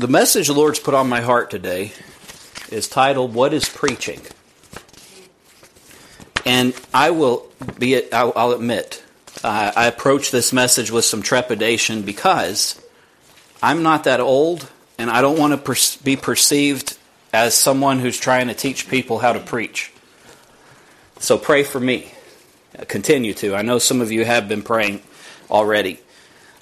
The message the Lord's put on my heart today is titled "What is Preaching." And I will be I'll, admit uh, I approach this message with some trepidation because I'm not that old, and I don't want to per- be perceived as someone who's trying to teach people how to preach. So pray for me. Continue to. I know some of you have been praying already.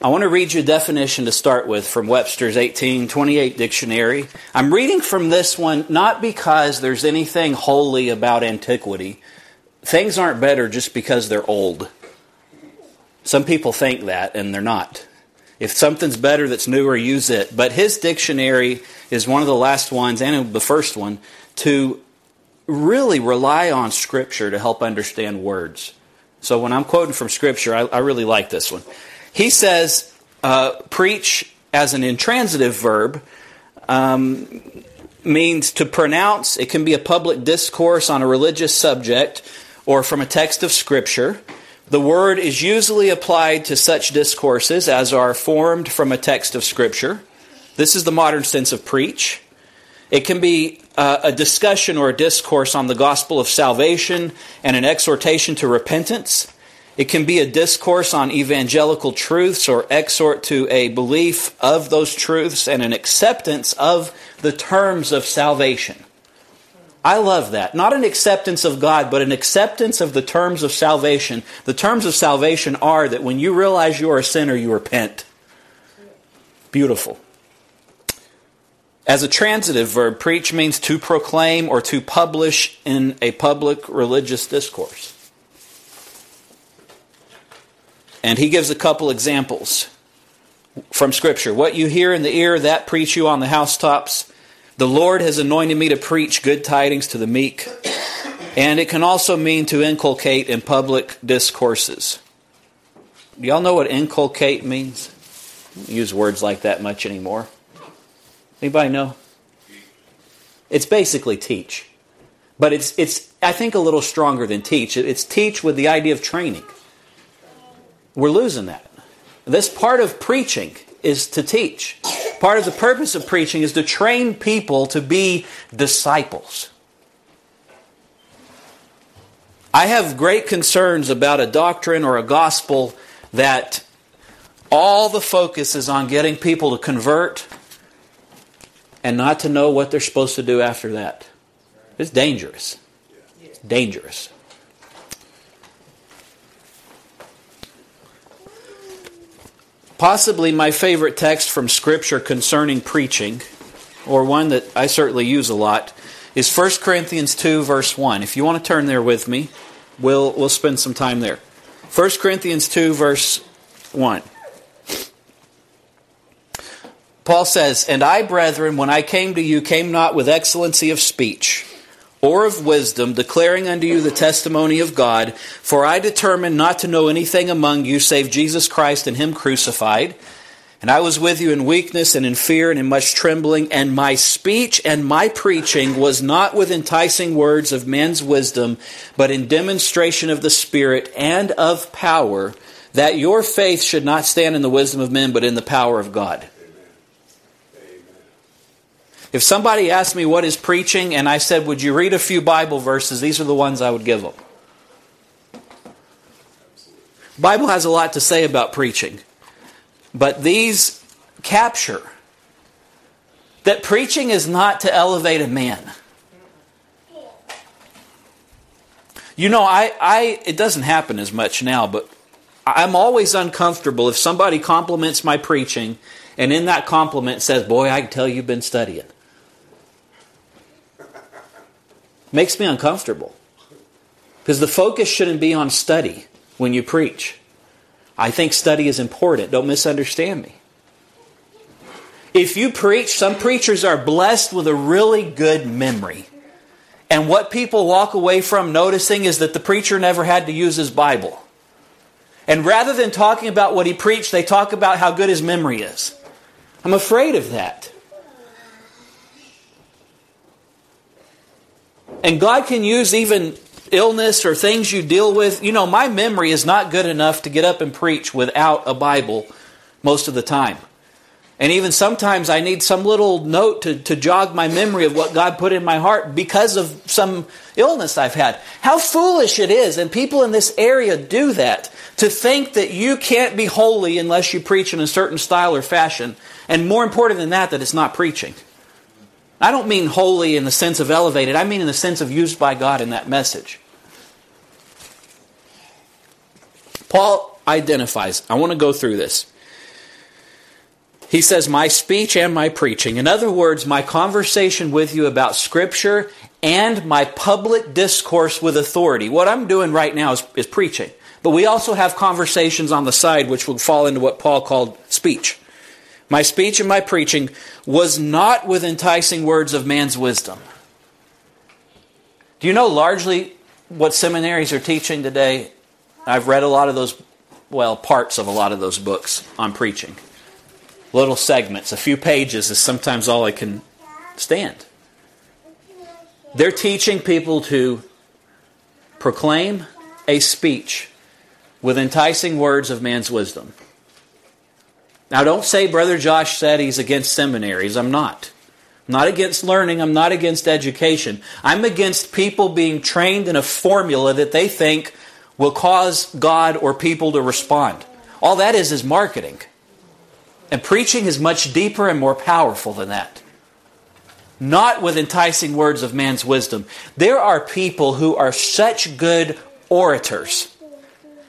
I want to read you a definition to start with from Webster's 1828 dictionary. I'm reading from this one not because there's anything holy about antiquity. Things aren't better just because they're old. Some people think that, and they're not. If something's better that's newer, use it. But his dictionary is one of the last ones, and the first one, to really rely on Scripture to help understand words. So when I'm quoting from Scripture, I, I really like this one. He says, uh, preach as an intransitive verb um, means to pronounce. It can be a public discourse on a religious subject or from a text of Scripture. The word is usually applied to such discourses as are formed from a text of Scripture. This is the modern sense of preach. It can be uh, a discussion or a discourse on the gospel of salvation and an exhortation to repentance. It can be a discourse on evangelical truths or exhort to a belief of those truths and an acceptance of the terms of salvation. I love that. Not an acceptance of God, but an acceptance of the terms of salvation. The terms of salvation are that when you realize you are a sinner, you repent. Beautiful. As a transitive verb, preach means to proclaim or to publish in a public religious discourse. And he gives a couple examples from Scripture. What you hear in the ear, that preach you on the housetops. The Lord has anointed me to preach good tidings to the meek. And it can also mean to inculcate in public discourses. Y'all know what inculcate means? use words like that much anymore. Anybody know? It's basically teach. But it's, it's I think, a little stronger than teach. It's teach with the idea of training. We're losing that. This part of preaching is to teach. Part of the purpose of preaching is to train people to be disciples. I have great concerns about a doctrine or a gospel that all the focus is on getting people to convert and not to know what they're supposed to do after that. It's dangerous. It's dangerous. Possibly my favorite text from Scripture concerning preaching, or one that I certainly use a lot, is 1 Corinthians 2, verse 1. If you want to turn there with me, we'll, we'll spend some time there. 1 Corinthians 2, verse 1. Paul says, And I, brethren, when I came to you, came not with excellency of speech or of wisdom, declaring unto you the testimony of God. For I determined not to know anything among you save Jesus Christ and Him crucified. And I was with you in weakness and in fear and in much trembling. And my speech and my preaching was not with enticing words of men's wisdom, but in demonstration of the Spirit and of power, that your faith should not stand in the wisdom of men, but in the power of God. If somebody asked me what is preaching and I said, Would you read a few Bible verses? These are the ones I would give them. Bible has a lot to say about preaching, but these capture that preaching is not to elevate a man. You know, I, I it doesn't happen as much now, but I'm always uncomfortable if somebody compliments my preaching and in that compliment says, Boy, I can tell you've been studying. Makes me uncomfortable. Because the focus shouldn't be on study when you preach. I think study is important. Don't misunderstand me. If you preach, some preachers are blessed with a really good memory. And what people walk away from noticing is that the preacher never had to use his Bible. And rather than talking about what he preached, they talk about how good his memory is. I'm afraid of that. And God can use even illness or things you deal with. You know, my memory is not good enough to get up and preach without a Bible most of the time. And even sometimes I need some little note to, to jog my memory of what God put in my heart because of some illness I've had. How foolish it is, and people in this area do that, to think that you can't be holy unless you preach in a certain style or fashion. And more important than that, that it's not preaching. I don't mean holy in the sense of elevated, I mean in the sense of used by God in that message. Paul identifies, I want to go through this. He says, My speech and my preaching. In other words, my conversation with you about Scripture and my public discourse with authority. What I'm doing right now is, is preaching. But we also have conversations on the side which will fall into what Paul called speech. My speech and my preaching was not with enticing words of man's wisdom. Do you know largely what seminaries are teaching today? I've read a lot of those, well, parts of a lot of those books on preaching little segments. A few pages is sometimes all I can stand. They're teaching people to proclaim a speech with enticing words of man's wisdom. Now, don't say Brother Josh said he's against seminaries. I'm not. I'm not against learning. I'm not against education. I'm against people being trained in a formula that they think will cause God or people to respond. All that is is marketing. And preaching is much deeper and more powerful than that. Not with enticing words of man's wisdom. There are people who are such good orators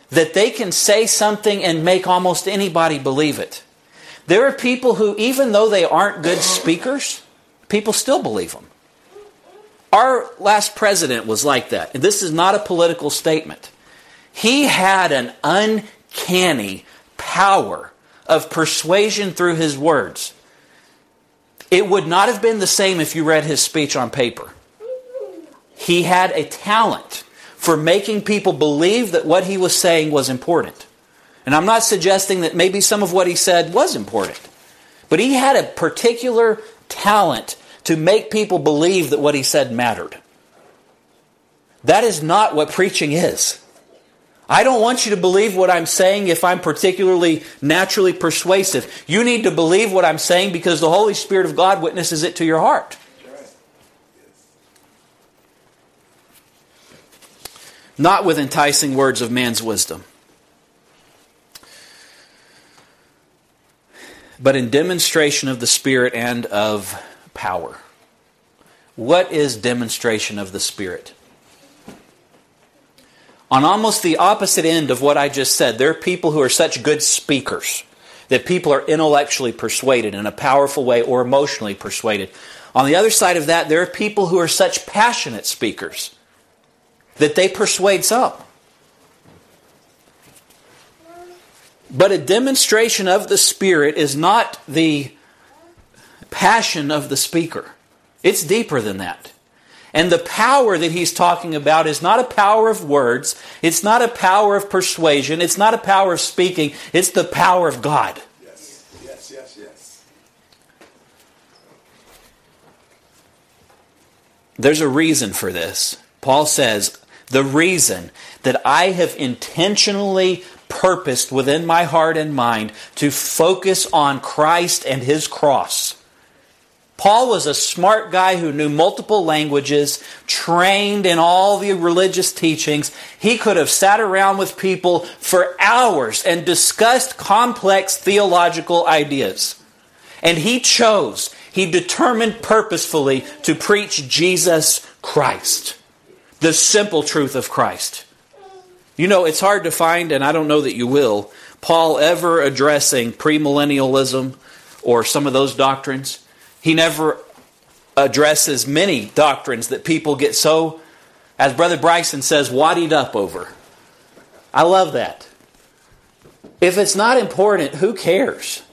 that they can say something and make almost anybody believe it. There are people who, even though they aren't good speakers, people still believe them. Our last president was like that. And this is not a political statement. He had an uncanny power of persuasion through his words. It would not have been the same if you read his speech on paper. He had a talent for making people believe that what he was saying was important. And I'm not suggesting that maybe some of what he said was important, but he had a particular talent to make people believe that what he said mattered. That is not what preaching is. I don't want you to believe what I'm saying if I'm particularly naturally persuasive. You need to believe what I'm saying because the Holy Spirit of God witnesses it to your heart. Not with enticing words of man's wisdom, but in demonstration of the Spirit and of power. What is demonstration of the Spirit? On almost the opposite end of what I just said, there are people who are such good speakers that people are intellectually persuaded in a powerful way or emotionally persuaded. On the other side of that, there are people who are such passionate speakers that they persuade some. But a demonstration of the Spirit is not the passion of the speaker, it's deeper than that. And the power that he's talking about is not a power of words, it's not a power of persuasion, it's not a power of speaking, it's the power of God. Yes, yes, yes, yes. There's a reason for this. Paul says, the reason that I have intentionally purposed within my heart and mind to focus on Christ and his cross Paul was a smart guy who knew multiple languages, trained in all the religious teachings. He could have sat around with people for hours and discussed complex theological ideas. And he chose, he determined purposefully to preach Jesus Christ, the simple truth of Christ. You know, it's hard to find, and I don't know that you will, Paul ever addressing premillennialism or some of those doctrines. He never addresses many doctrines that people get so, as Brother Bryson says, waddied up over. I love that. If it's not important, who cares?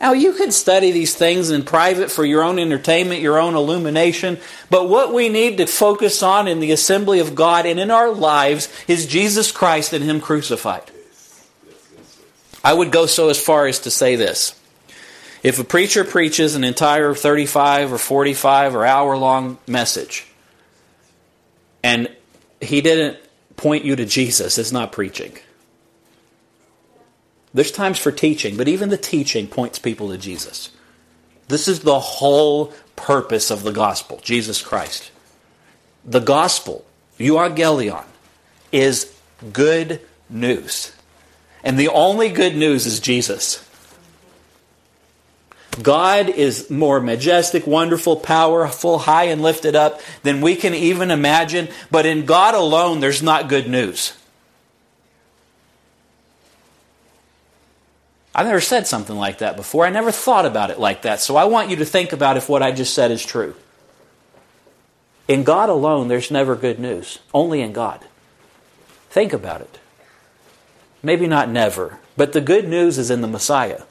Now, you can study these things in private for your own entertainment, your own illumination, but what we need to focus on in the assembly of God and in our lives is Jesus Christ and Him crucified. I would go so as far as to say this if a preacher preaches an entire 35 or 45 or hour long message and he didn't point you to Jesus, it's not preaching. There's times for teaching, but even the teaching points people to Jesus. This is the whole purpose of the gospel, Jesus Christ. The gospel, euangelion, is good news. And the only good news is Jesus. God is more majestic, wonderful, powerful, high and lifted up than we can even imagine. But in God alone, there's not good news. I've never said something like that before. I never thought about it like that. So I want you to think about if what I just said is true. In God alone, there's never good news. Only in God. Think about it. Maybe not never, but the good news is in the Messiah.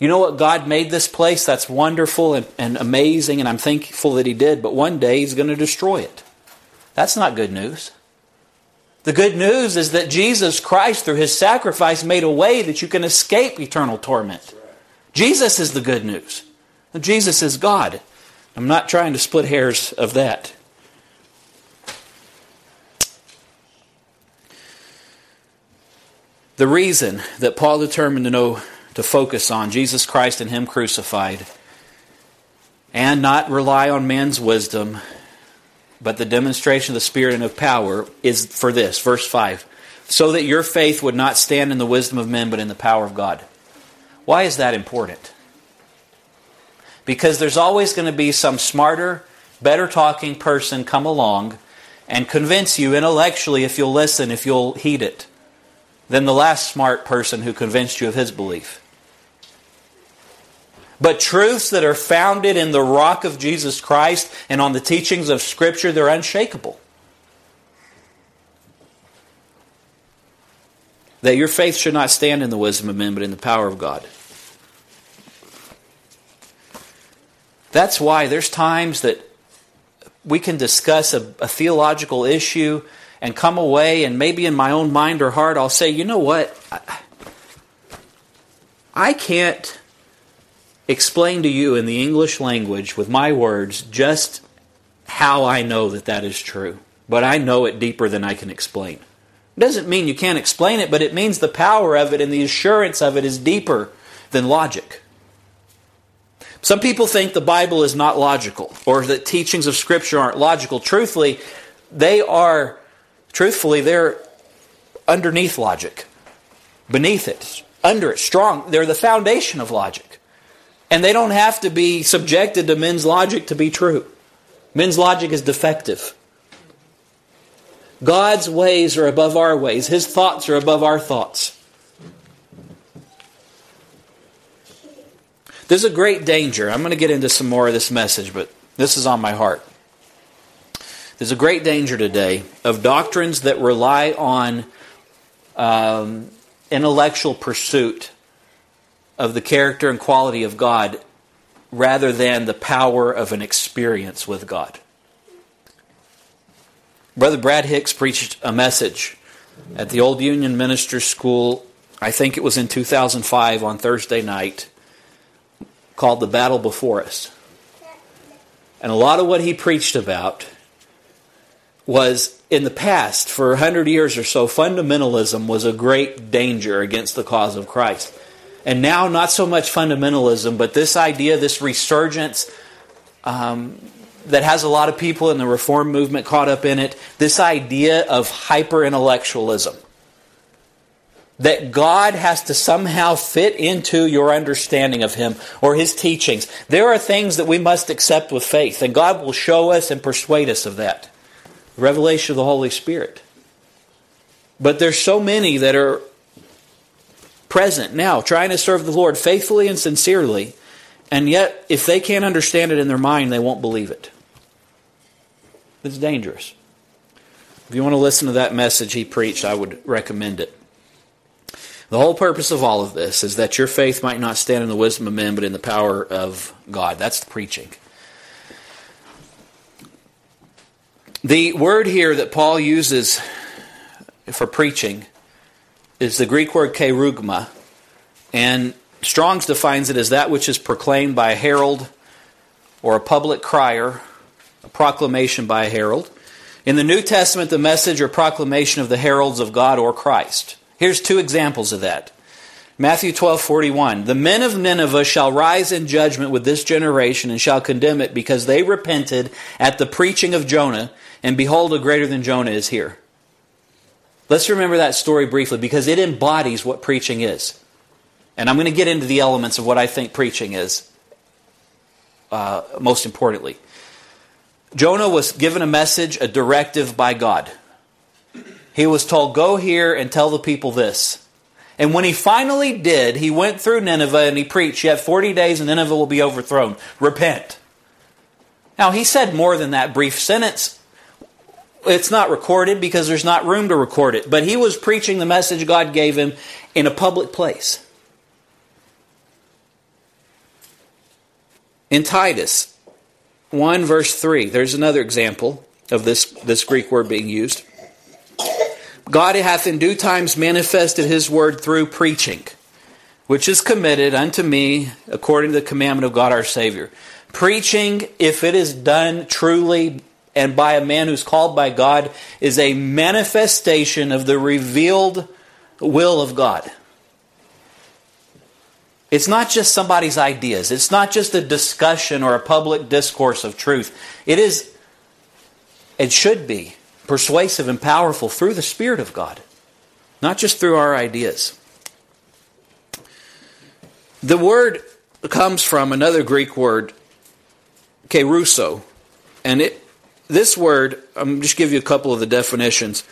You know what? God made this place. That's wonderful and, and amazing, and I'm thankful that He did, but one day He's going to destroy it. That's not good news. The good news is that Jesus Christ, through His sacrifice, made a way that you can escape eternal torment. Jesus is the good news. Jesus is God. I'm not trying to split hairs of that. The reason that Paul determined to know to focus on Jesus Christ and Him crucified and not rely on man's wisdom, but the demonstration of the Spirit and of power is for this. Verse 5 so that your faith would not stand in the wisdom of men, but in the power of God. Why is that important? Because there's always going to be some smarter, better talking person come along and convince you intellectually if you'll listen, if you'll heed it, than the last smart person who convinced you of his belief. But truths that are founded in the rock of Jesus Christ and on the teachings of Scripture, they're unshakable. That your faith should not stand in the wisdom of men, but in the power of God. That's why there's times that we can discuss a, a, theological issue and come away, and maybe in my own mind or heart, I'll say, you know what? I, I can't explain to you in the English language with my words just how I know that that is true. But I know it deeper than I can explain. It doesn't mean you can't explain it, but it means the power of it and the assurance of it is deeper than logic. Some people think the Bible is not logical or that teachings of Scripture aren't logical. Truthfully, they are, truthfully, they're underneath logic, beneath it, under it, strong. They're the foundation of logic. And they don't have to be subjected to men's logic to be true. Men's logic is defective. God's ways are above our ways, His thoughts are above our thoughts. There's a great danger. I'm going to get into some more of this message, but this is on my heart. There's a great danger today of doctrines that rely on um, intellectual pursuit of the character and quality of God rather than the power of an experience with God. Brother Brad Hicks preached a message at the Old Union Ministers School, I think it was in 2005 on Thursday night, called The Battle Before Us. And a lot of what he preached about was in the past, for a hundred years or so, fundamentalism was a great danger against the cause of Christ. And now, not so much fundamentalism, but this idea, this resurgence um, that has a lot of people in the reform movement caught up in it, this idea of hyper intellectualism. That God has to somehow fit into your understanding of Him or His teachings. There are things that we must accept with faith, and God will show us and persuade us of that. Revelation of the Holy Spirit. But there's so many that are present now, trying to serve the Lord faithfully and sincerely, and yet if they can't understand it in their mind, they won't believe it. It's dangerous. If you want to listen to that message he preached, I would recommend it. The whole purpose of all of this is that your faith might not stand in the wisdom of men, but in the power of God. That's the preaching. The word here that Paul uses for preaching is the Greek word kerugma, and Strong's defines it as that which is proclaimed by a herald or a public crier, a proclamation by a herald. In the New Testament, the message or proclamation of the heralds of God or Christ. Here's two examples of that. Matthew 12, 41. The men of Nineveh shall rise in judgment with this generation and shall condemn it because they repented at the preaching of Jonah, and behold, a greater than Jonah is here. Let's remember that story briefly because it embodies what preaching is. And I'm going to get into the elements of what I think preaching is, uh, most importantly. Jonah was given a message, a directive by God. He was told, Go here and tell the people this. And when he finally did, he went through Nineveh and he preached, Yet 40 days and Nineveh will be overthrown. Repent. Now, he said more than that brief sentence. It's not recorded because there's not room to record it. But he was preaching the message God gave him in a public place. In Titus 1, verse 3, there's another example of this, this Greek word being used. God hath in due times manifested his word through preaching, which is committed unto me according to the commandment of God our Savior. Preaching, if it is done truly and by a man who's called by God, is a manifestation of the revealed will of God. It's not just somebody's ideas. It's not just a discussion or a public discourse of truth. It is, it should be, persuasive and powerful through the Spirit of God, not just through our ideas. The word comes from another Greek word, kerusso, and it this word, I'm just give you a couple of the definitions.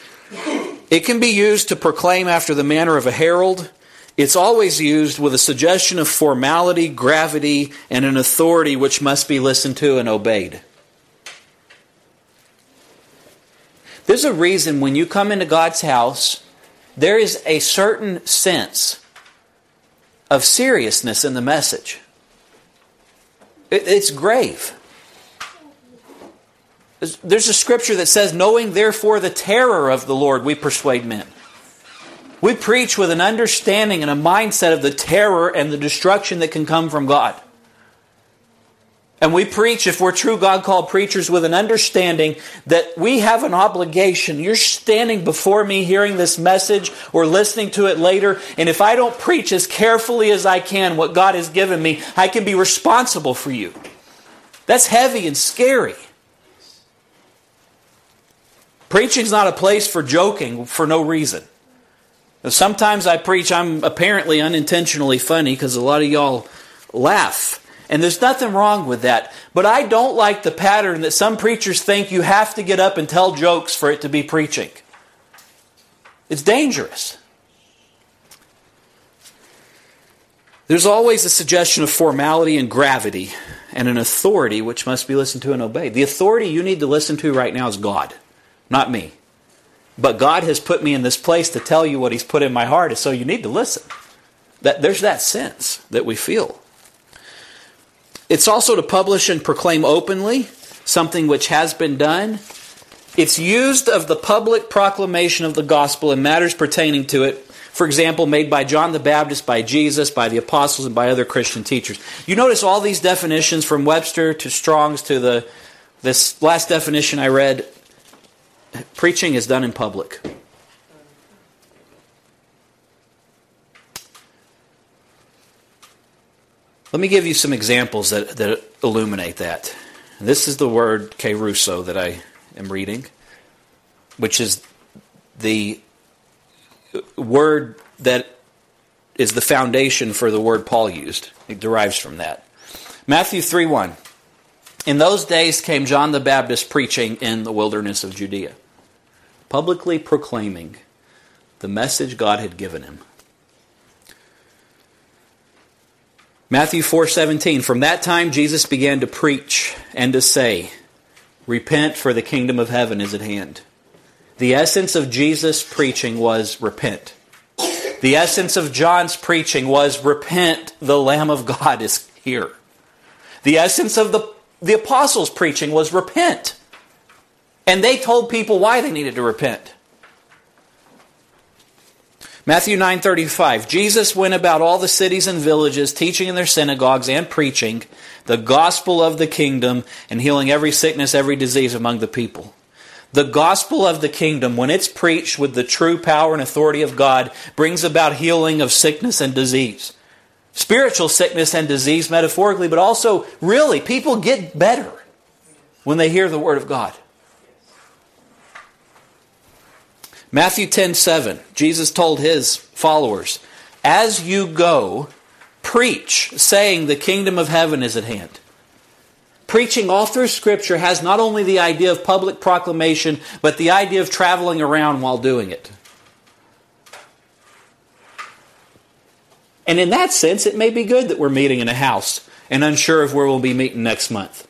It can be used to proclaim after the manner of a herald. It's always used with a suggestion of formality, gravity, and an authority which must be listened to and obeyed. There's a reason when you come into God's house, there is a certain sense of seriousness in the message. It's grave. There's a scripture that says, Knowing therefore the terror of the Lord, we persuade men. We preach with an understanding and a mindset of the terror and the destruction that can come from God. And we preach, if we're true God called preachers, with an understanding that we have an obligation. You're standing before me hearing this message or listening to it later, and if I don't preach as carefully as I can what God has given me, I can be responsible for you. That's heavy and scary. Preaching's not a place for joking for no reason. Sometimes I preach, I'm apparently unintentionally funny because a lot of y'all laugh. And there's nothing wrong with that. But I don't like the pattern that some preachers think you have to get up and tell jokes for it to be preaching. It's dangerous. There's always a suggestion of formality and gravity and an authority which must be listened to and obeyed. The authority you need to listen to right now is God, not me. But God has put me in this place to tell you what He's put in my heart, and so you need to listen. That, there's that sense that we feel. It's also to publish and proclaim openly, something which has been done. It's used of the public proclamation of the gospel and matters pertaining to it, for example, made by John the Baptist, by Jesus, by the apostles, and by other Christian teachers. You notice all these definitions from Webster to Strong's to the this last definition I read. Preaching is done in public. Let me give you some examples that, that illuminate that. This is the word kerusso that I am reading, which is the word that is the foundation for the word Paul used. It derives from that. Matthew 3 1. In those days came John the Baptist preaching in the wilderness of Judea, publicly proclaiming the message God had given him. Matthew 4:17 From that time Jesus began to preach and to say, "Repent for the kingdom of heaven is at hand." The essence of Jesus preaching was repent. The essence of John's preaching was repent, the lamb of God is here. The essence of the the apostles' preaching was repent. And they told people why they needed to repent. Matthew 9:35 Jesus went about all the cities and villages teaching in their synagogues and preaching the gospel of the kingdom and healing every sickness every disease among the people. The gospel of the kingdom, when it's preached with the true power and authority of God, brings about healing of sickness and disease. Spiritual sickness and disease, metaphorically, but also really, people get better when they hear the word of God. Matthew 10 7, Jesus told his followers, As you go, preach, saying, The kingdom of heaven is at hand. Preaching all through Scripture has not only the idea of public proclamation, but the idea of traveling around while doing it. And in that sense, it may be good that we're meeting in a house and unsure of where we'll be meeting next month.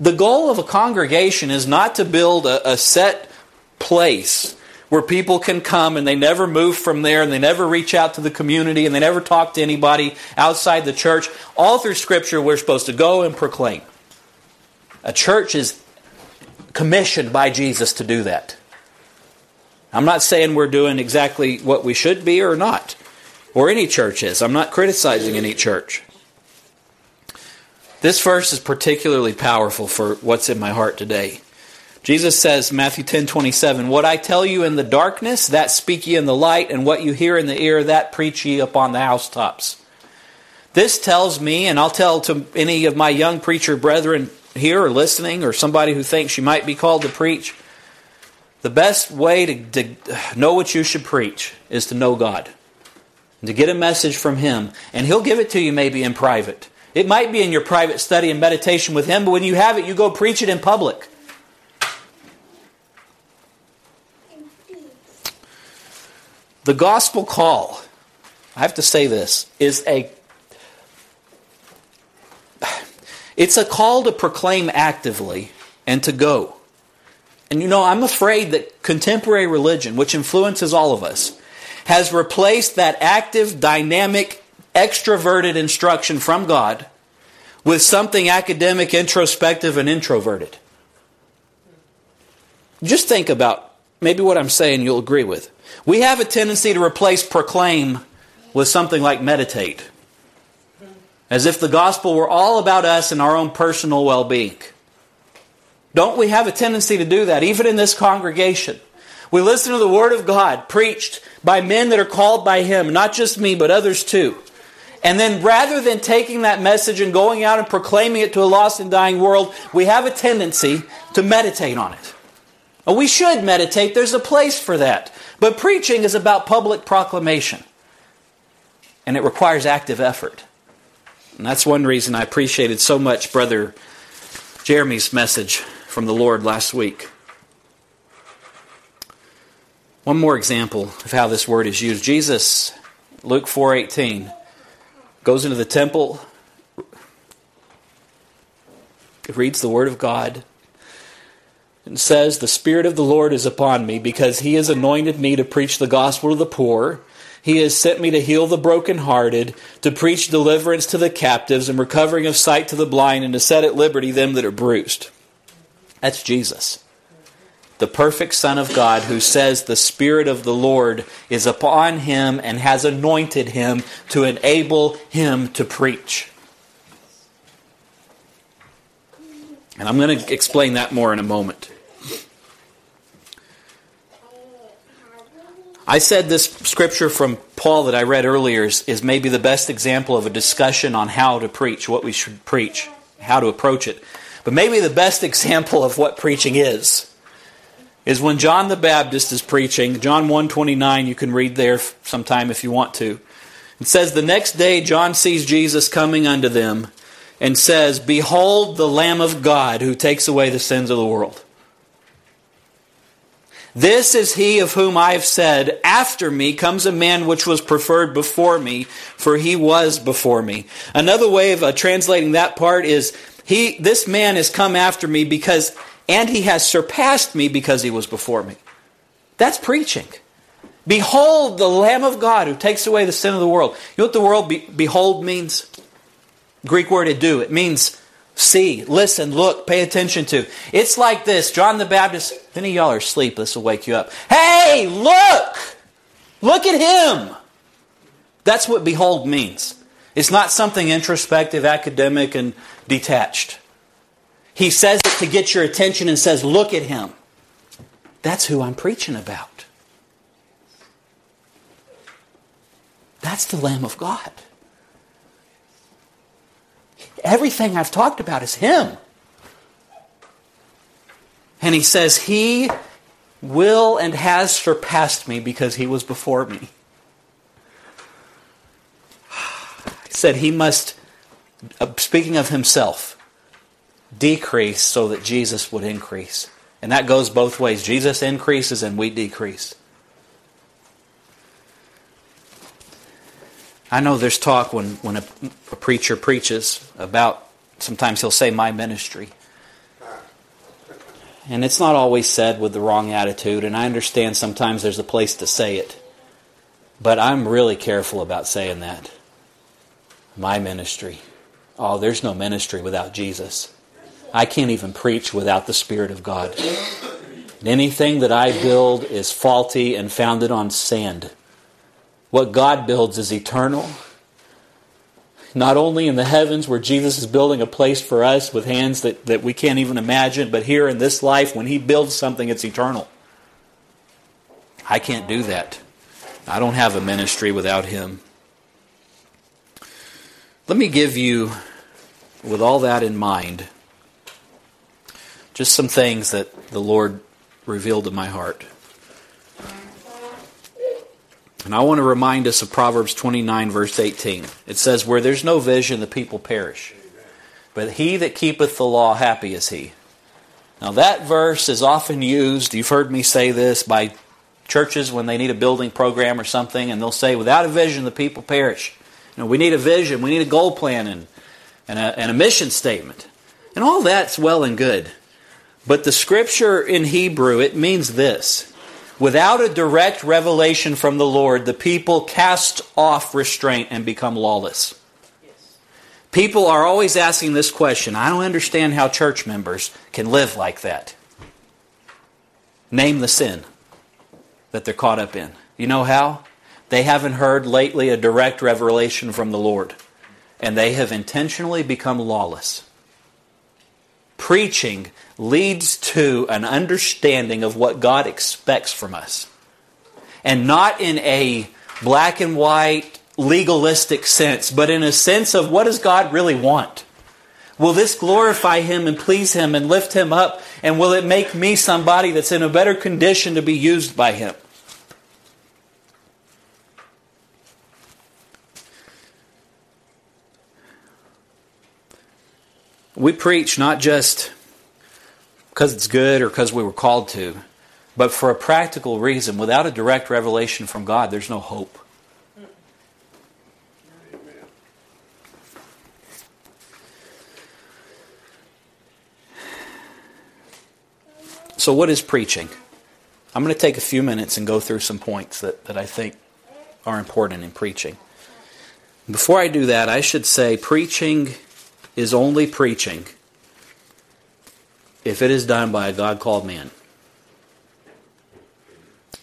The goal of a congregation is not to build a, a set place where people can come and they never move from there and they never reach out to the community and they never talk to anybody outside the church. All through Scripture, we're supposed to go and proclaim. A church is commissioned by Jesus to do that. I'm not saying we're doing exactly what we should be or not, or any church is. I'm not criticizing any church. This verse is particularly powerful for what's in my heart today. Jesus says, Matthew 10 27, What I tell you in the darkness, that speak ye in the light, and what you hear in the ear, that preach ye upon the housetops. This tells me, and I'll tell to any of my young preacher brethren here or listening, or somebody who thinks you might be called to preach, the best way to, to know what you should preach is to know God. To get a message from Him. And He'll give it to you maybe in private. It might be in your private study and meditation with Him, but when you have it, you go preach it in public. The gospel call, I have to say this, is a it's a call to proclaim actively and to go. And you know, I'm afraid that contemporary religion, which influences all of us, has replaced that active, dynamic, extroverted instruction from God with something academic, introspective, and introverted. Just think about maybe what I'm saying you'll agree with. We have a tendency to replace proclaim with something like meditate, as if the gospel were all about us and our own personal well being. Don't we have a tendency to do that, even in this congregation? We listen to the Word of God preached by men that are called by Him, not just me, but others too. And then rather than taking that message and going out and proclaiming it to a lost and dying world, we have a tendency to meditate on it. And we should meditate, there's a place for that. But preaching is about public proclamation, and it requires active effort. And that's one reason I appreciated so much Brother Jeremy's message from the Lord last week. One more example of how this word is used. Jesus, Luke 4:18, goes into the temple, reads the word of God, and says, The Spirit of the Lord is upon me, because he has anointed me to preach the gospel to the poor. He has sent me to heal the brokenhearted, to preach deliverance to the captives, and recovering of sight to the blind, and to set at liberty them that are bruised. That's Jesus. The perfect Son of God, who says the Spirit of the Lord is upon him and has anointed him to enable him to preach. And I'm going to explain that more in a moment. I said this scripture from Paul that I read earlier is, is, maybe the best example of a discussion on how to preach, what we should preach, how to approach it. But maybe the best example of what preaching is is when John the Baptist is preaching. John 1:29 you can read there sometime if you want to. It says the next day John sees Jesus coming unto them and says, "Behold the Lamb of God who takes away the sins of the world." This is he of whom I have said, After me comes a man which was preferred before me, for he was before me. Another way of uh, translating that part is, he, this man has come after me because, and he has surpassed me because he was before me. That's preaching. Behold the Lamb of God who takes away the sin of the world. You know what the word be, behold means? Greek word to do. It means see, listen, look, pay attention to. It's like this John the Baptist, if any of y'all are asleep, this will wake you up. Hey, look! Look at him! That's what behold means. It's not something introspective, academic, and detached. He says it to get your attention and says, Look at him. That's who I'm preaching about. That's the Lamb of God. Everything I've talked about is Him. And He says, He will and has surpassed me because He was before me. He said He must, uh, speaking of Himself, decrease so that Jesus would increase. And that goes both ways. Jesus increases and we decrease. I know there's talk when, when a, a, preacher preaches about, sometimes he'll say, my ministry. And it's not always said with the wrong attitude, and I understand sometimes there's a place to say it. But I'm really careful about saying that. My ministry. Oh, there's no ministry without Jesus. I can't even preach without the Spirit of God. Anything that I build is faulty and founded on sand. What God builds is eternal. Not only in the heavens, where Jesus is building a place for us with hands that, that we can't even imagine, but here in this life, when He builds something, it's eternal. I can't do that. I don't have a ministry without Him. Let me give you, with all that in mind, just some things that the Lord revealed in my heart. And I want to remind us of Proverbs 29, verse 18. It says, Where there's no vision, the people perish. But he that keepeth the law, happy is he. Now, that verse is often used, you've heard me say this, by churches when they need a building program or something, and they'll say, Without a vision, the people perish. You know, we need a vision, we need a goal plan, and, and, a, and a mission statement. And all that's well and good. But the scripture in Hebrew, it means this Without a direct revelation from the Lord, the people cast off restraint and become lawless. People are always asking this question. I don't understand how church members can live like that. Name the sin that they're caught up in. You know how? They haven't heard lately a direct revelation from the Lord, and they have intentionally become lawless. Preaching leads to an understanding of what God expects from us. And not in a black and white legalistic sense, but in a sense of what does God really want? Will this glorify Him and please Him and lift Him up? And will it make me somebody that's in a better condition to be used by Him? We preach not just because it's good or because we were called to, but for a practical reason. Without a direct revelation from God, there's no hope. So, what is preaching? I'm going to take a few minutes and go through some points that, that I think are important in preaching. Before I do that, I should say preaching is only preaching if it is done by a God called man.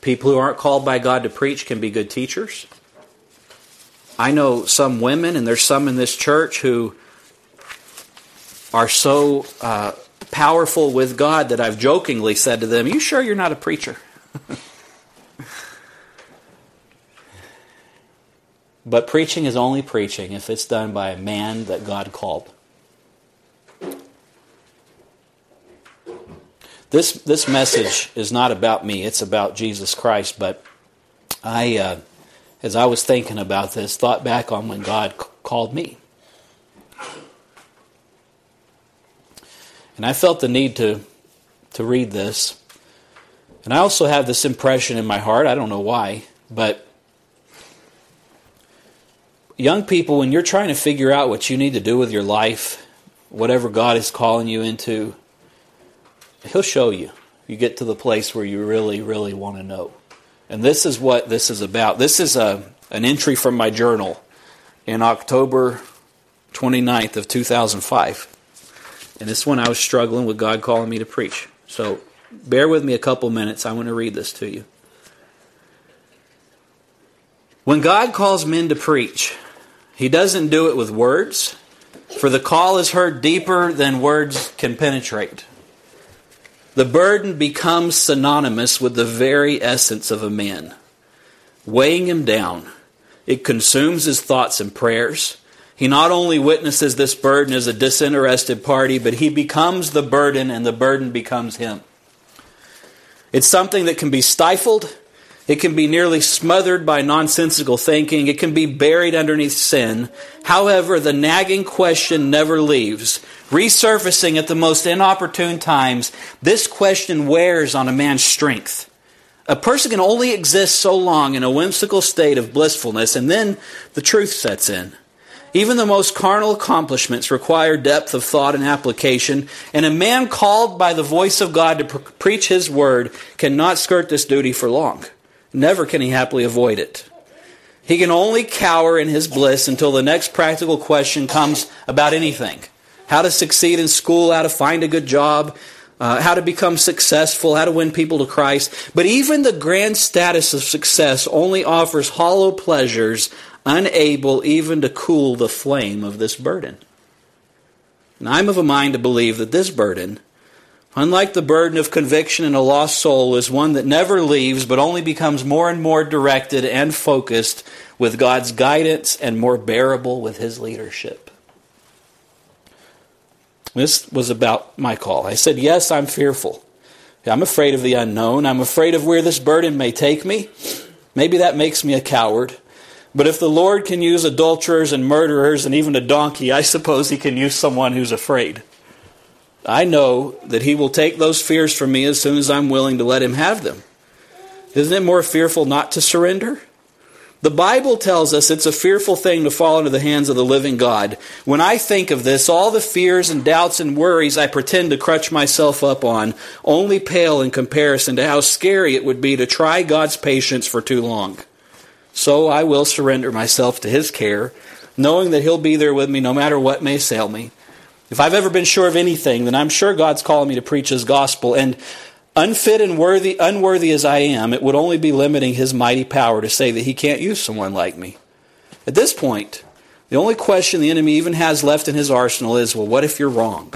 People who aren't called by God to preach can be good teachers. I know some women, and there's some in this church who are so uh, powerful with God that I've jokingly said to them, You sure you're not a preacher? but preaching is only preaching if it's done by a man that God called. This this message is not about me; it's about Jesus Christ. But I, uh, as I was thinking about this, thought back on when God c- called me, and I felt the need to to read this. And I also have this impression in my heart. I don't know why, but young people, when you're trying to figure out what you need to do with your life, whatever God is calling you into, He'll show you. You get to the place where you really, really want to know. And this is what this is about. This is a, an entry from my journal in October 29th of 2005. And this one I was struggling with God calling me to preach. So bear with me a couple minutes. I want to read this to you. When God calls men to preach, He doesn't do it with words, For the call is heard deeper than words can penetrate. The burden becomes synonymous with the very essence of a man, weighing him down. It consumes his thoughts and prayers. He not only witnesses this burden as a disinterested party, but he becomes the burden and the burden becomes him. It's something that can be stifled it can be nearly smothered by nonsensical thinking. It can be buried underneath sin. However, the nagging question never leaves. Resurfacing at the most inopportune times, this question wears on a man's strength. A person can only exist so long in a whimsical state of blissfulness, and then the truth sets in. Even the most carnal accomplishments require depth of thought and application, and a man called by the voice of God to pre- preach his word cannot skirt this duty for long. Never can he happily avoid it. He can only cower in his bliss until the next practical question comes about anything how to succeed in school, how to find a good job, uh, how to become successful, how to win people to Christ. But even the grand status of success only offers hollow pleasures, unable even to cool the flame of this burden. And I'm of a mind to believe that this burden Unlike the burden of conviction in a lost soul, is one that never leaves but only becomes more and more directed and focused with God's guidance and more bearable with His leadership. This was about my call. I said, Yes, I'm fearful. I'm afraid of the unknown. I'm afraid of where this burden may take me. Maybe that makes me a coward. But if the Lord can use adulterers and murderers and even a donkey, I suppose He can use someone who's afraid. I know that He will take those fears from me as soon as I'm willing to let Him have them. Isn't it more fearful not to surrender? The Bible tells us it's a fearful thing to fall into the hands of the living God. When I think of this, all the fears and doubts and worries I pretend to crutch myself up on only pale in comparison to how scary it would be to try God's patience for too long. So I will surrender myself to His care, knowing that He'll be there with me no matter what may assail me. If I've ever been sure of anything, then I'm sure God's calling me to preach His gospel. And unfit and worthy, unworthy as I am, it would only be limiting His mighty power to say that He can't use someone like me. At this point, the only question the enemy even has left in his arsenal is, well, what if you're wrong?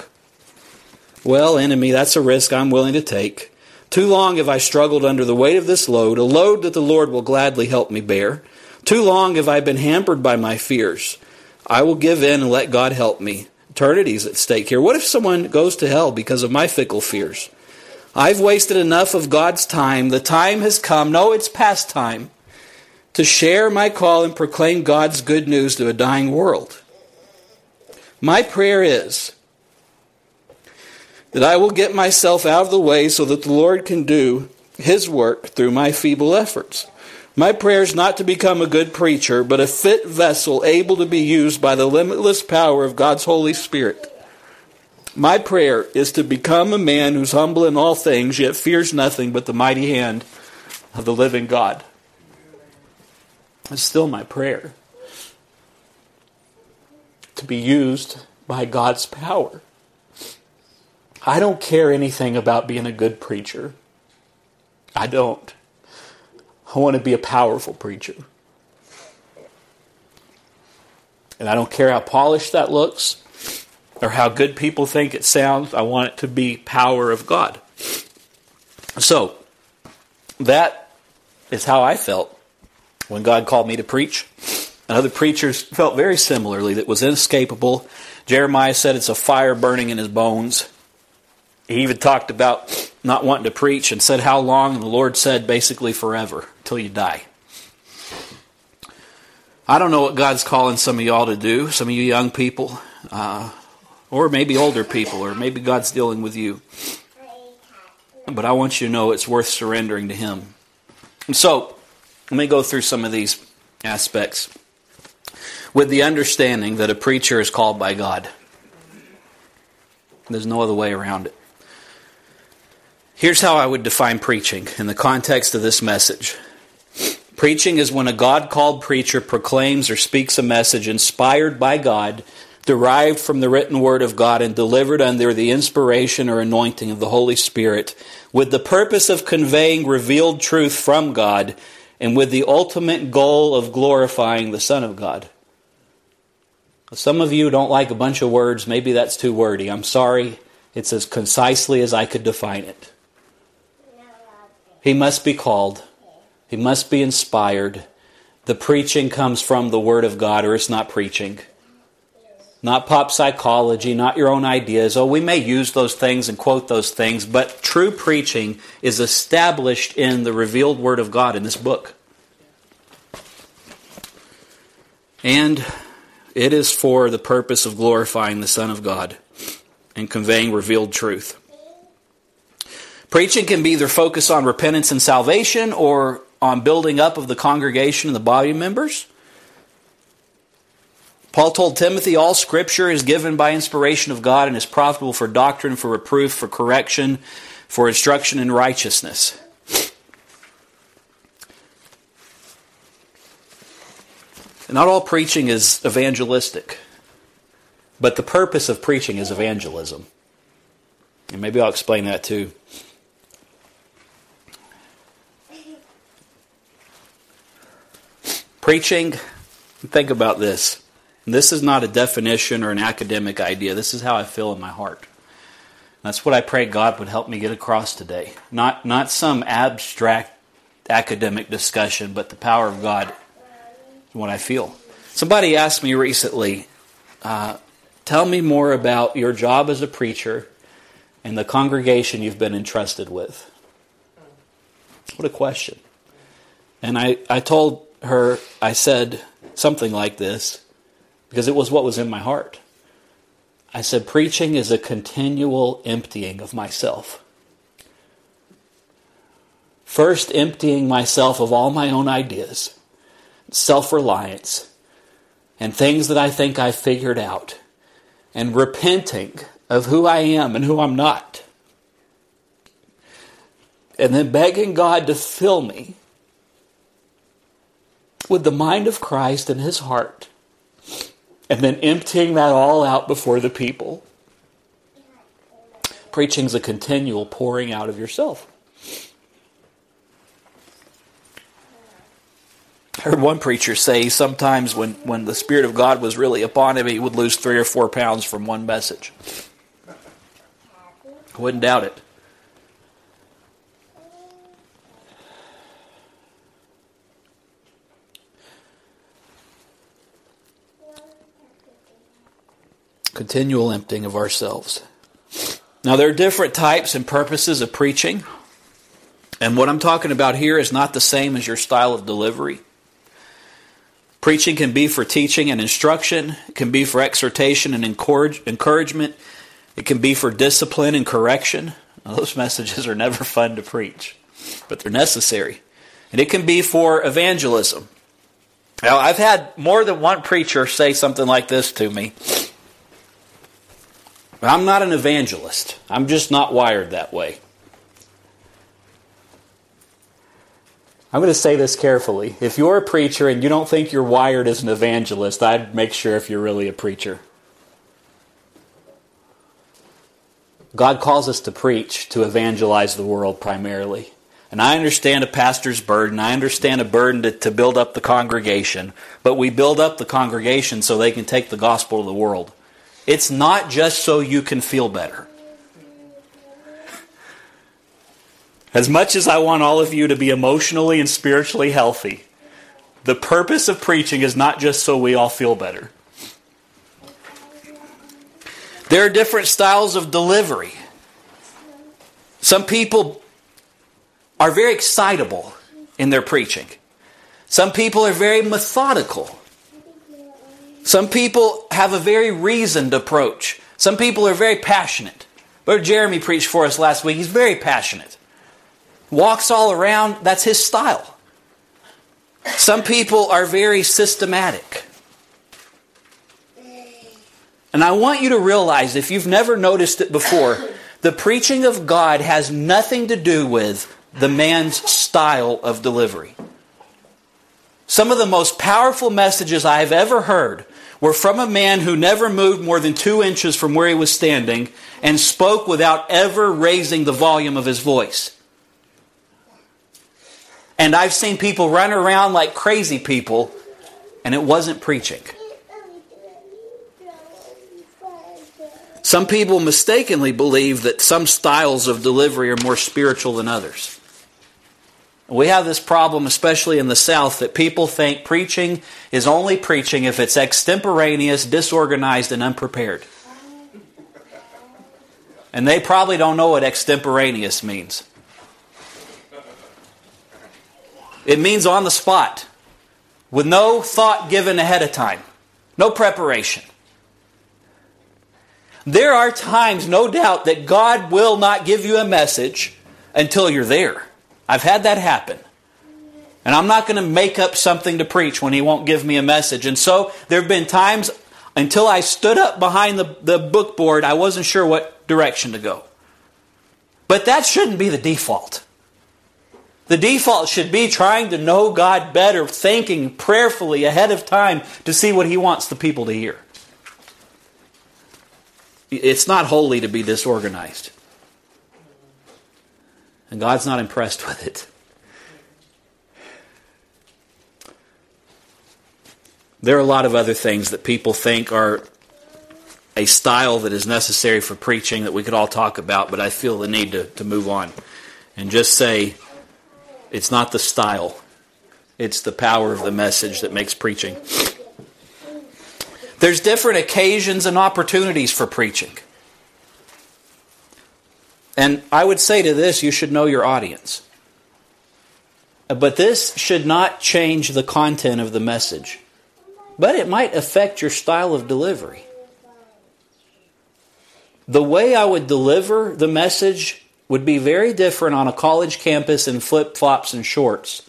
Well, enemy, that's a risk I'm willing to take. Too long have I struggled under the weight of this load, a load that the Lord will gladly help me bear. Too long have I been hampered by my fears. I will give in and let God help me eternity's at stake here. What if someone goes to hell because of my fickle fears? I've wasted enough of God's time. The time has come. No, it's past time to share my call and proclaim God's good news to a dying world. My prayer is that I will get myself out of the way so that the Lord can do His work through my feeble efforts. My prayer is not to become a good preacher, but a fit vessel able to be used by the limitless power of God's Holy Spirit. My prayer is to become a man who's humble in all things, yet fears nothing but the mighty hand of the living God. It's still my prayer to be used by God's power. I don't care anything about being a good preacher. I don't. I want to be a powerful preacher. And I don't care how polished that looks or how good people think it sounds. I want it to be power of God. So, that is how I felt when God called me to preach. And other preachers felt very similarly, that was inescapable. Jeremiah said it's a fire burning in his bones. He even talked about not wanting to preach and said how long, and the Lord said basically forever, till you die. I don't know what God's calling some of y'all to do, some of you young people, uh, or maybe older people, or maybe God's dealing with you. But I want you to know it's worth surrendering to Him. And so, let me go through some of these aspects with the understanding that a preacher is called by God. There's no other way around it. Here's how I would define preaching in the context of this message. Preaching is when a God called preacher proclaims or speaks a message inspired by God, derived from the written word of God, and delivered under the inspiration or anointing of the Holy Spirit, with the purpose of conveying revealed truth from God, and with the ultimate goal of glorifying the Son of God. Some of you don't like a bunch of words. Maybe that's too wordy. I'm sorry. It's as concisely as I could define it. He must be called. He must be inspired. The preaching comes from the Word of God, or it's not preaching. Not pop psychology, not your own ideas. Oh, we may use those things and quote those things, but true preaching is established in the revealed Word of God in this book. And it is for the purpose of glorifying the Son of God and conveying revealed truth. Preaching can be either focused on repentance and salvation or on building up of the congregation and the body members. Paul told Timothy, All scripture is given by inspiration of God and is profitable for doctrine, for reproof, for correction, for instruction in righteousness. Not all preaching is evangelistic, but the purpose of preaching is evangelism. And maybe I'll explain that too. Preaching, think about this. This is not a definition or an academic idea. This is how I feel in my heart. That's what I pray God would help me get across today. Not, not some abstract academic discussion, but the power of God what I feel. Somebody asked me recently, uh, tell me more about your job as a preacher and the congregation you've been entrusted with. What a question. And I, I told her, I said something like this because it was what was in my heart. I said, preaching is a continual emptying of myself. First, emptying myself of all my own ideas, self reliance, and things that I think I've figured out, and repenting of who I am and who I'm not. And then begging God to fill me with the mind of Christ in his heart, and then emptying that all out before the people. Preaching is a continual pouring out of yourself. I heard one preacher say sometimes when, when the Spirit of God was really upon him, he would lose three or four pounds from one message. I wouldn't doubt it. Continual emptying of ourselves. Now, there are different types and purposes of preaching. And what I'm talking about here is not the same as your style of delivery. Preaching can be for teaching and instruction, it can be for exhortation and encouragement, it can be for discipline and correction. Now, those messages are never fun to preach, but they're necessary. And it can be for evangelism. Now, I've had more than one preacher say something like this to me. I'm not an evangelist. I'm just not wired that way. I'm going to say this carefully. If you're a preacher and you don't think you're wired as an evangelist, I'd make sure if you're really a preacher. God calls us to preach, to evangelize the world primarily. And I understand a pastor's burden. I understand a burden to, to build up the congregation. But we build up the congregation so they can take the gospel to the world. It's not just so you can feel better. As much as I want all of you to be emotionally and spiritually healthy, the purpose of preaching is not just so we all feel better. There are different styles of delivery. Some people are very excitable in their preaching. Some people are very methodical. Some people have a very reasoned approach. Some people are very passionate. Brother Jeremy preached for us last week. He's very passionate. Walks all around, that's his style. Some people are very systematic. And I want you to realize, if you've never noticed it before, the preaching of God has nothing to do with the man's style of delivery. Some of the most powerful messages I have ever heard were from a man who never moved more than two inches from where he was standing and spoke without ever raising the volume of his voice. And I've seen people run around like crazy people, and it wasn't preaching. Some people mistakenly believe that some styles of delivery are more spiritual than others. We have this problem, especially in the South, that people think preaching is only preaching if it's extemporaneous, disorganized, and unprepared. And they probably don't know what extemporaneous means. It means on the spot, with no thought given ahead of time, no preparation. There are times, no doubt, that God will not give you a message until you're there. I've had that happen. And I'm not going to make up something to preach when He won't give me a message. And so there have been times until I stood up behind the, the book board, I wasn't sure what direction to go. But that shouldn't be the default. The default should be trying to know God better, thinking prayerfully ahead of time to see what He wants the people to hear. It's not holy to be disorganized. And God's not impressed with it. There are a lot of other things that people think are a style that is necessary for preaching that we could all talk about, but I feel the need to, to move on and just say it's not the style, it's the power of the message that makes preaching. There's different occasions and opportunities for preaching. And I would say to this, you should know your audience. But this should not change the content of the message. But it might affect your style of delivery. The way I would deliver the message would be very different on a college campus in flip flops and shorts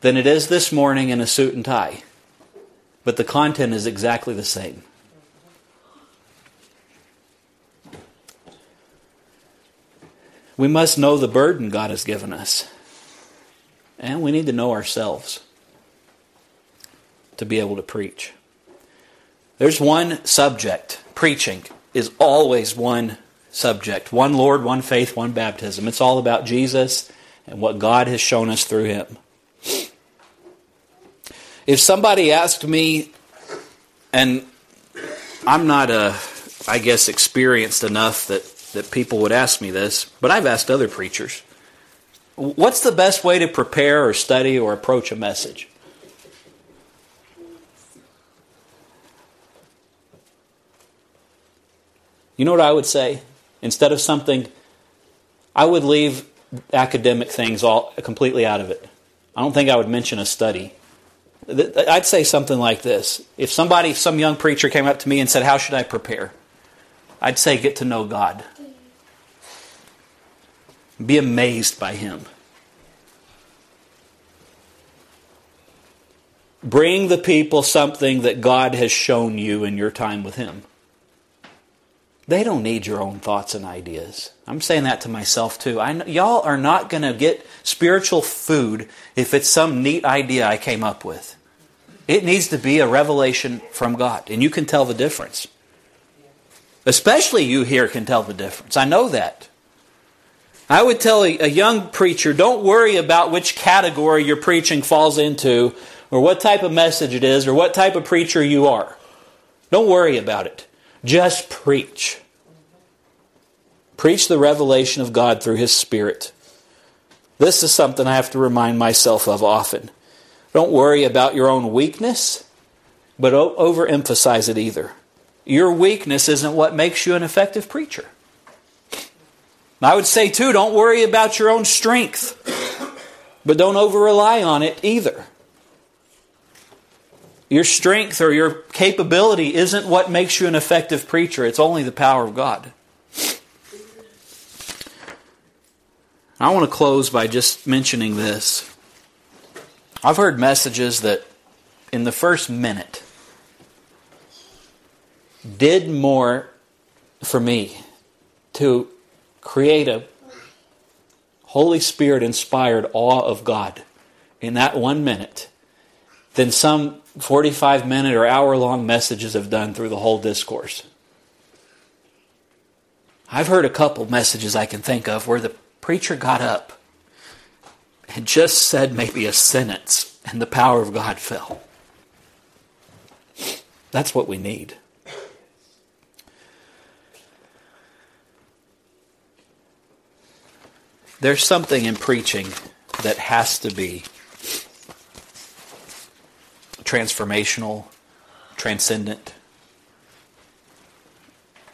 than it is this morning in a suit and tie. But the content is exactly the same. We must know the burden God has given us. And we need to know ourselves to be able to preach. There's one subject. Preaching is always one subject one Lord, one faith, one baptism. It's all about Jesus and what God has shown us through Him. If somebody asked me, and I'm not, a, I guess, experienced enough that that people would ask me this, but I've asked other preachers. What's the best way to prepare or study or approach a message? You know what I would say? Instead of something, I would leave academic things all completely out of it. I don't think I would mention a study. I'd say something like this. If somebody, some young preacher came up to me and said, How should I prepare? I'd say, Get to know God. Be amazed by him. Bring the people something that God has shown you in your time with him. They don't need your own thoughts and ideas. I'm saying that to myself too. I know, y'all are not going to get spiritual food if it's some neat idea I came up with. It needs to be a revelation from God, and you can tell the difference. Especially you here can tell the difference. I know that. I would tell a, young preacher don't worry about which category your preaching falls into, or what type of message it is, or what type of preacher you are. Don't worry about it. Just preach. Preach the revelation of God through His Spirit. This is something I have to remind myself of often. Don't worry about your own weakness, but overemphasize it either. Your weakness isn't what makes you an effective preacher. I would say, too, don't worry about your own strength, but don't over rely on it either. Your strength or your capability isn't what makes you an effective preacher, it's only the power of God. I want to close by just mentioning this. I've heard messages that in the first minute did more for me to create a Holy Spirit inspired awe of God in that one minute than some 45 minute or hour long messages have done through the whole discourse. I've heard a couple messages I can think of where the preacher got up and just said maybe a sentence and the power of God fell. That's what we need. There's something in preaching that has to be transformational, transcendent.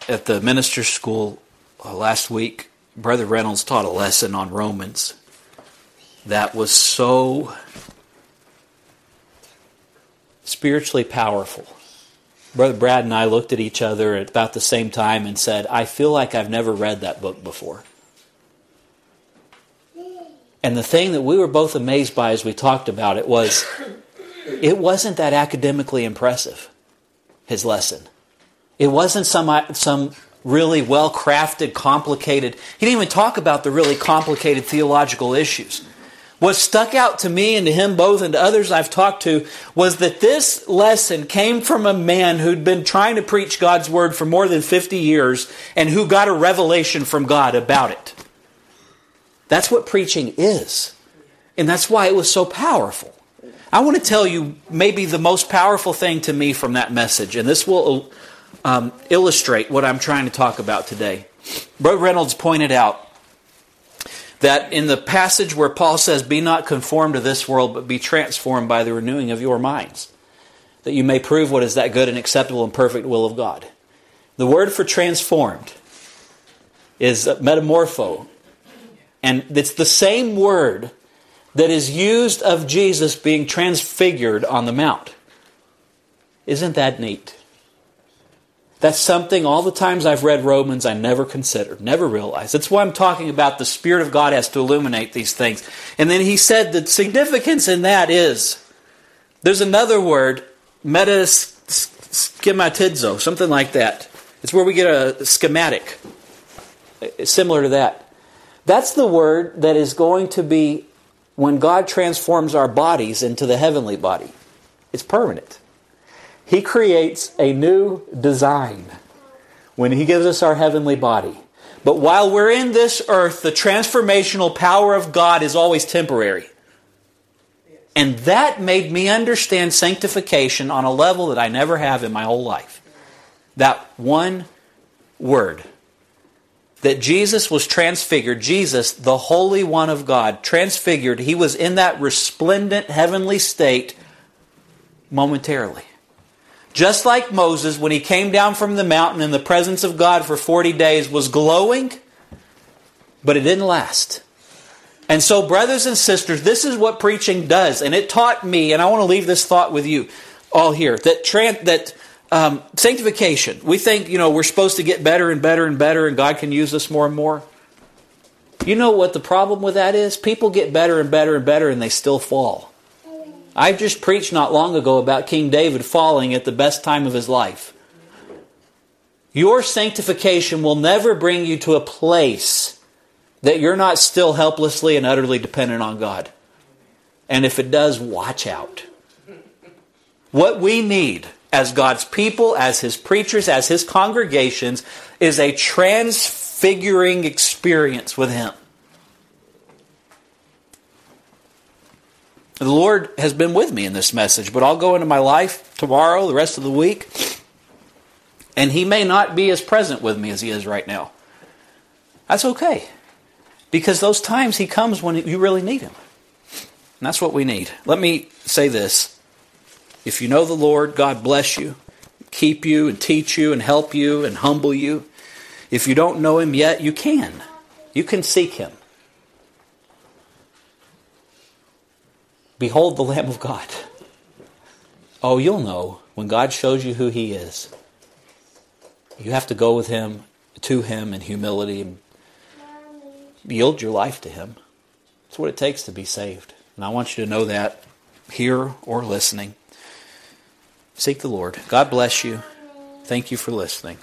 At the minister's school uh, last week, Brother Reynolds taught a lesson on Romans that was so spiritually powerful. Brother Brad and I looked at each other at about the same time and said, I feel like I've never read that book before. And the thing that we were both amazed by as we talked about it was it wasn't that academically impressive, his lesson. It wasn't some, uh, some really well crafted, complicated, he didn't even talk about the really complicated theological issues. What stuck out to me and to him both and to others I've talked to was that this lesson came from a man who'd been trying to preach God's word for more than 50 years and who got a revelation from God about it. That's what preaching is. And that's why it was so powerful. I want to tell you maybe the most powerful thing to me from that message, and this will um, illustrate what I'm trying to talk about today. Brother Reynolds pointed out that in the passage where Paul says, Be not conformed to this world, but be transformed by the renewing of your minds, that you may prove what is that good and acceptable and perfect will of God. The word for transformed is metamorpho, and it's the same word that is used of Jesus being transfigured on the Mount. Isn't that neat? That's something all the times I've read Romans I never considered, never realized. That's why I'm talking about the Spirit of God has to illuminate these things. And then he said the significance in that is there's another word, metaschematizo, something like that. It's where we get a schematic, uh, similar to that. That's the word that is going to be when God transforms our bodies into the heavenly body. It's permanent. He creates a new design when He gives us our heavenly body. But while we're in this earth, the transformational power of God is always temporary. And that made me understand sanctification on a level that I never have in my whole life. That one word. That Jesus was transfigured. Jesus, the Holy One of God, transfigured. He was in that resplendent heavenly state momentarily. Just like Moses, when he came down from the mountain in the presence of God for 40 days, was glowing, but it didn't last. And so, brothers and sisters, this is what preaching does. And it taught me, and I want to leave this thought with you all here, that, tran- that um, sanctification, we think, you know, we're supposed to get better and better and better, and God can use us more and more. You know what the problem with that is? People get better and better and better, and they still fall. I just preached not long ago about King David falling at the best time of his life. Your sanctification will never bring you to a place that you're not still helplessly and utterly dependent on God. And if it does, watch out. What we need as God's people, as His preachers, as His congregations, is a transfiguring experience with Him. The Lord has been with me in this message, but I'll go into my life tomorrow, the rest of the week, and He may not be as present with me as He is right now. That's okay. Because those times He comes when you really need Him. And that's what we need. Let me say this. If you know the Lord, God bless you, keep you, and teach you, and help you, and humble you. If you don't know Him yet, you can. You can seek Him. Behold the Lamb of God. Oh, you'll know when God shows you who He is. You have to go with Him, to Him in humility, and yield your life to Him. That's what it takes to be saved. And I want you to know that here or listening. Seek the Lord. God bless you. Thank you for listening.